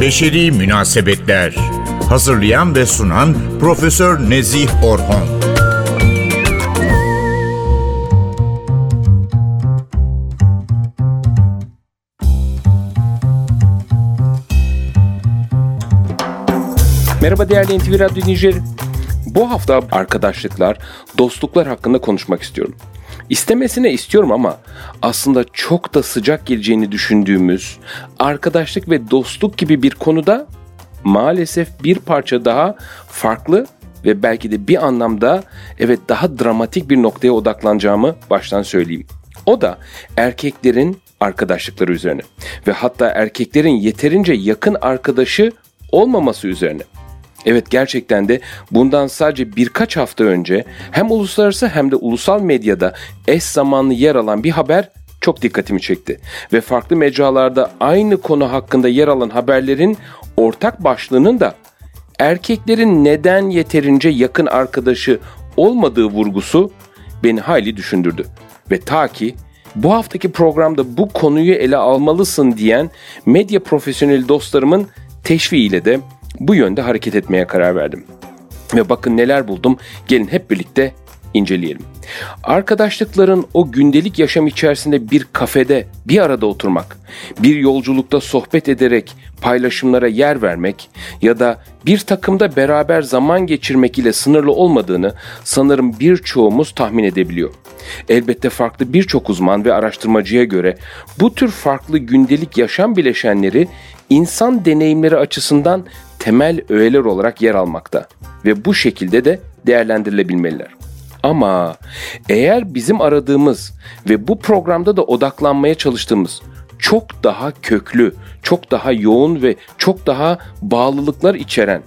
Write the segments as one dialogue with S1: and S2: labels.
S1: Beşeri Münasebetler Hazırlayan ve sunan Profesör Nezih Orhon
S2: Merhaba değerli NTV Radyo dinleyicileri. Bu hafta arkadaşlıklar, dostluklar hakkında konuşmak istiyorum. İstemesine istiyorum ama aslında çok da sıcak geleceğini düşündüğümüz arkadaşlık ve dostluk gibi bir konuda maalesef bir parça daha farklı ve belki de bir anlamda evet daha dramatik bir noktaya odaklanacağımı baştan söyleyeyim. O da erkeklerin arkadaşlıkları üzerine ve hatta erkeklerin yeterince yakın arkadaşı olmaması üzerine. Evet gerçekten de bundan sadece birkaç hafta önce hem uluslararası hem de ulusal medyada eş zamanlı yer alan bir haber çok dikkatimi çekti. Ve farklı mecralarda aynı konu hakkında yer alan haberlerin ortak başlığının da erkeklerin neden yeterince yakın arkadaşı olmadığı vurgusu beni hayli düşündürdü. Ve ta ki bu haftaki programda bu konuyu ele almalısın diyen medya profesyonel dostlarımın teşviğiyle de bu yönde hareket etmeye karar verdim. Ve bakın neler buldum. Gelin hep birlikte inceleyelim. Arkadaşlıkların o gündelik yaşam içerisinde bir kafede bir arada oturmak, bir yolculukta sohbet ederek paylaşımlara yer vermek ya da bir takımda beraber zaman geçirmek ile sınırlı olmadığını sanırım birçoğumuz tahmin edebiliyor. Elbette farklı birçok uzman ve araştırmacıya göre bu tür farklı gündelik yaşam bileşenleri insan deneyimleri açısından temel öğeler olarak yer almakta ve bu şekilde de değerlendirilebilmeliler. Ama eğer bizim aradığımız ve bu programda da odaklanmaya çalıştığımız çok daha köklü, çok daha yoğun ve çok daha bağlılıklar içeren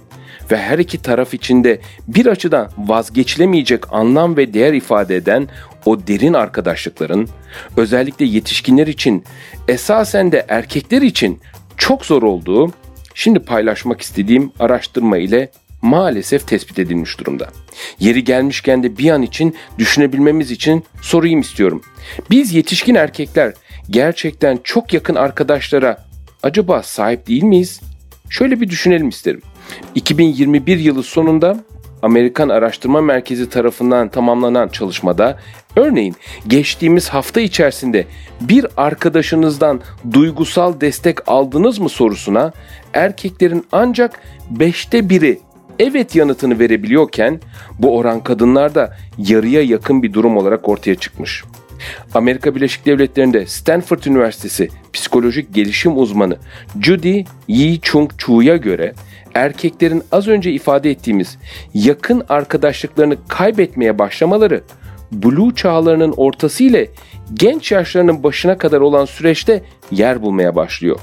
S2: ve her iki taraf içinde bir açıdan vazgeçilemeyecek anlam ve değer ifade eden o derin arkadaşlıkların özellikle yetişkinler için esasen de erkekler için çok zor olduğu şimdi paylaşmak istediğim araştırma ile maalesef tespit edilmiş durumda. Yeri gelmişken de bir an için düşünebilmemiz için sorayım istiyorum. Biz yetişkin erkekler gerçekten çok yakın arkadaşlara acaba sahip değil miyiz? Şöyle bir düşünelim isterim. 2021 yılı sonunda Amerikan Araştırma Merkezi tarafından tamamlanan çalışmada örneğin geçtiğimiz hafta içerisinde bir arkadaşınızdan duygusal destek aldınız mı sorusuna erkeklerin ancak beşte biri evet yanıtını verebiliyorken bu oran kadınlarda yarıya yakın bir durum olarak ortaya çıkmış. Amerika Birleşik Devletleri'nde Stanford Üniversitesi psikolojik gelişim uzmanı Judy Yi Chung Chu'ya göre erkeklerin az önce ifade ettiğimiz yakın arkadaşlıklarını kaybetmeye başlamaları blue çağlarının ortası ile genç yaşlarının başına kadar olan süreçte yer bulmaya başlıyor.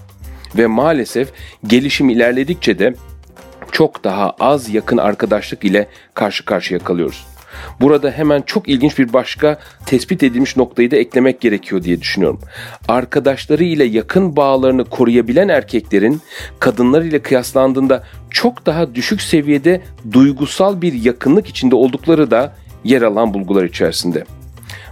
S2: Ve maalesef gelişim ilerledikçe de çok daha az yakın arkadaşlık ile karşı karşıya kalıyoruz. Burada hemen çok ilginç bir başka tespit edilmiş noktayı da eklemek gerekiyor diye düşünüyorum. Arkadaşları ile yakın bağlarını koruyabilen erkeklerin kadınlar ile kıyaslandığında çok daha düşük seviyede duygusal bir yakınlık içinde oldukları da yer alan bulgular içerisinde.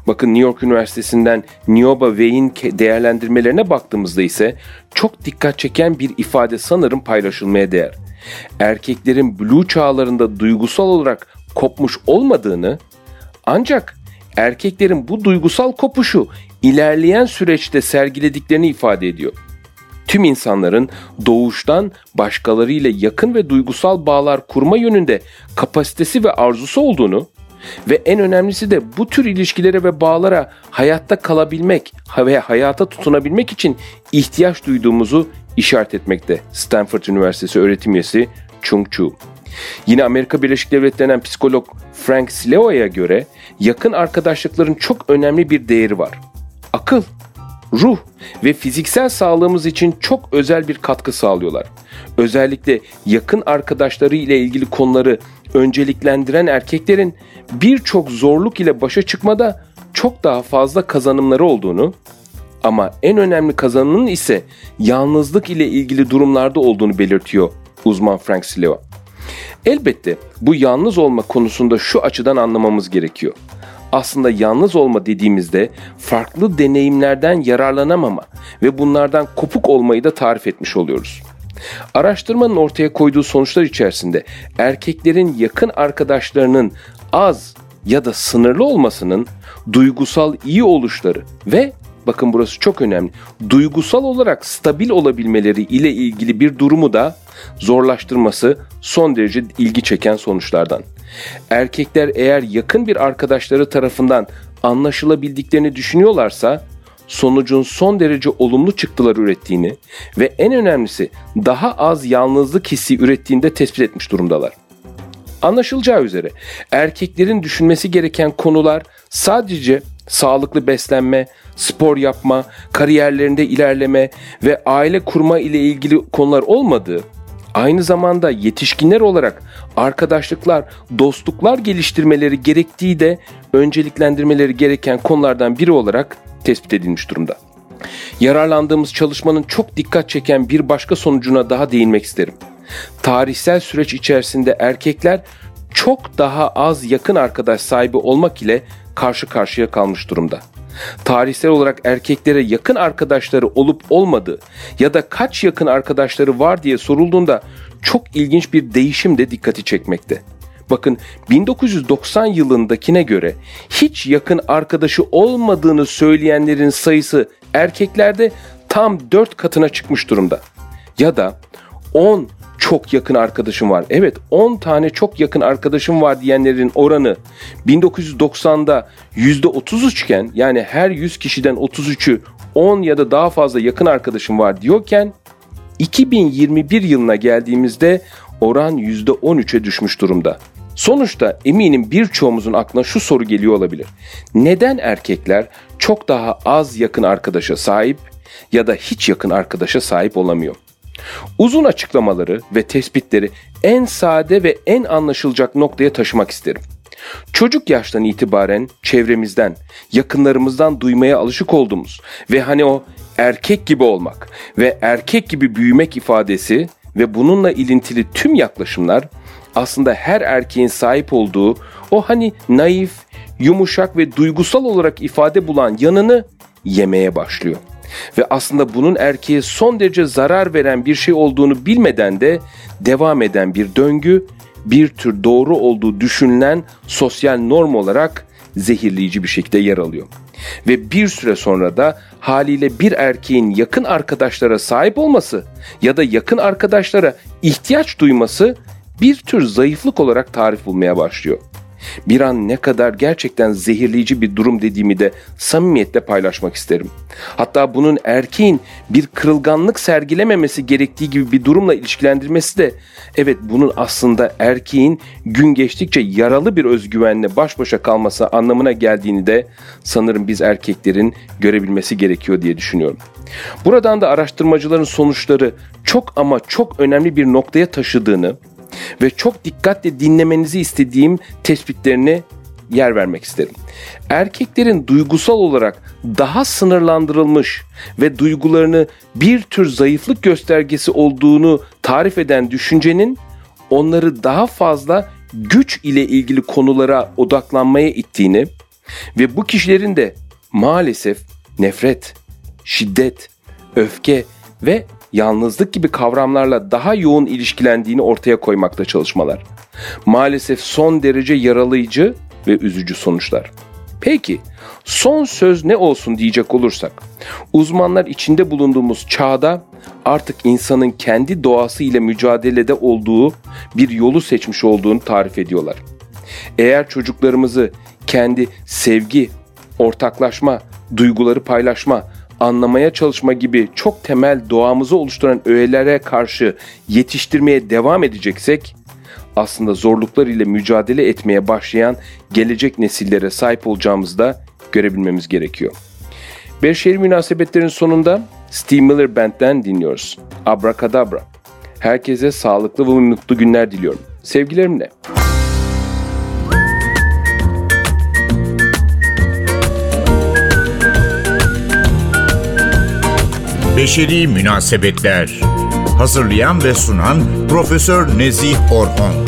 S2: Bakın New York Üniversitesi'nden Nioba Way'in değerlendirmelerine baktığımızda ise çok dikkat çeken bir ifade sanırım paylaşılmaya değer. Erkeklerin blue çağlarında duygusal olarak kopmuş olmadığını ancak erkeklerin bu duygusal kopuşu ilerleyen süreçte sergilediklerini ifade ediyor. Tüm insanların doğuştan başkalarıyla yakın ve duygusal bağlar kurma yönünde kapasitesi ve arzusu olduğunu ve en önemlisi de bu tür ilişkilere ve bağlara hayatta kalabilmek ve hayata tutunabilmek için ihtiyaç duyduğumuzu işaret etmekte. Stanford Üniversitesi öğretim üyesi Chung Chu. Yine Amerika Birleşik Devletleri'nden psikolog Frank Sleo'ya göre yakın arkadaşlıkların çok önemli bir değeri var. Akıl, ruh ve fiziksel sağlığımız için çok özel bir katkı sağlıyorlar. Özellikle yakın arkadaşları ile ilgili konuları önceliklendiren erkeklerin birçok zorluk ile başa çıkmada çok daha fazla kazanımları olduğunu ama en önemli kazanımın ise yalnızlık ile ilgili durumlarda olduğunu belirtiyor uzman Frank Sleo. Elbette bu yalnız olma konusunda şu açıdan anlamamız gerekiyor. aslında yalnız olma dediğimizde farklı deneyimlerden yararlanamama ve bunlardan kopuk olmayı da tarif etmiş oluyoruz. Araştırmanın ortaya koyduğu sonuçlar içerisinde erkeklerin yakın arkadaşlarının az ya da sınırlı olmasının duygusal iyi oluşları ve bakın burası çok önemli. Duygusal olarak stabil olabilmeleri ile ilgili bir durumu da zorlaştırması son derece ilgi çeken sonuçlardan. Erkekler eğer yakın bir arkadaşları tarafından anlaşılabildiklerini düşünüyorlarsa sonucun son derece olumlu çıktılar ürettiğini ve en önemlisi daha az yalnızlık hissi ürettiğinde tespit etmiş durumdalar. Anlaşılacağı üzere erkeklerin düşünmesi gereken konular sadece sağlıklı beslenme, spor yapma, kariyerlerinde ilerleme ve aile kurma ile ilgili konular olmadığı, aynı zamanda yetişkinler olarak arkadaşlıklar, dostluklar geliştirmeleri gerektiği de önceliklendirmeleri gereken konulardan biri olarak tespit edilmiş durumda. Yararlandığımız çalışmanın çok dikkat çeken bir başka sonucuna daha değinmek isterim. Tarihsel süreç içerisinde erkekler çok daha az yakın arkadaş sahibi olmak ile karşı karşıya kalmış durumda. Tarihsel olarak erkeklere yakın arkadaşları olup olmadığı ya da kaç yakın arkadaşları var diye sorulduğunda çok ilginç bir değişim de dikkati çekmekte. Bakın 1990 yılındakine göre hiç yakın arkadaşı olmadığını söyleyenlerin sayısı erkeklerde tam 4 katına çıkmış durumda. Ya da 10 çok yakın arkadaşım var. Evet 10 tane çok yakın arkadaşım var diyenlerin oranı 1990'da %33 iken yani her 100 kişiden 33'ü 10 ya da daha fazla yakın arkadaşım var diyorken 2021 yılına geldiğimizde oran %13'e düşmüş durumda. Sonuçta eminim birçoğumuzun aklına şu soru geliyor olabilir. Neden erkekler çok daha az yakın arkadaşa sahip ya da hiç yakın arkadaşa sahip olamıyor? Uzun açıklamaları ve tespitleri en sade ve en anlaşılacak noktaya taşımak isterim. Çocuk yaştan itibaren çevremizden, yakınlarımızdan duymaya alışık olduğumuz ve hani o erkek gibi olmak ve erkek gibi büyümek ifadesi ve bununla ilintili tüm yaklaşımlar aslında her erkeğin sahip olduğu o hani naif, yumuşak ve duygusal olarak ifade bulan yanını yemeye başlıyor. Ve aslında bunun erkeğe son derece zarar veren bir şey olduğunu bilmeden de devam eden bir döngü, bir tür doğru olduğu düşünülen sosyal norm olarak zehirleyici bir şekilde yer alıyor. Ve bir süre sonra da haliyle bir erkeğin yakın arkadaşlara sahip olması ya da yakın arkadaşlara ihtiyaç duyması bir tür zayıflık olarak tarif bulmaya başlıyor. Bir an ne kadar gerçekten zehirleyici bir durum dediğimi de samimiyetle paylaşmak isterim. Hatta bunun erkeğin bir kırılganlık sergilememesi gerektiği gibi bir durumla ilişkilendirmesi de evet bunun aslında erkeğin gün geçtikçe yaralı bir özgüvenle baş başa kalması anlamına geldiğini de sanırım biz erkeklerin görebilmesi gerekiyor diye düşünüyorum. Buradan da araştırmacıların sonuçları çok ama çok önemli bir noktaya taşıdığını ve çok dikkatle dinlemenizi istediğim tespitlerine yer vermek isterim. Erkeklerin duygusal olarak daha sınırlandırılmış ve duygularını bir tür zayıflık göstergesi olduğunu tarif eden düşüncenin onları daha fazla güç ile ilgili konulara odaklanmaya ittiğini ve bu kişilerin de maalesef nefret, şiddet, öfke ve yalnızlık gibi kavramlarla daha yoğun ilişkilendiğini ortaya koymakta çalışmalar. Maalesef son derece yaralayıcı ve üzücü sonuçlar. Peki son söz ne olsun diyecek olursak uzmanlar içinde bulunduğumuz çağda artık insanın kendi doğası ile mücadelede olduğu bir yolu seçmiş olduğunu tarif ediyorlar. Eğer çocuklarımızı kendi sevgi, ortaklaşma, duyguları paylaşma, anlamaya çalışma gibi çok temel doğamızı oluşturan öğelere karşı yetiştirmeye devam edeceksek aslında zorluklar ile mücadele etmeye başlayan gelecek nesillere sahip olacağımızı da görebilmemiz gerekiyor. Beşeri münasebetlerin sonunda Steve Miller Band'den dinliyoruz. Abracadabra. Herkese sağlıklı ve mutlu günler diliyorum. Sevgilerimle.
S1: Beşeri Münasebetler. Hazırlayan ve sunan Profesör Nezih Orhon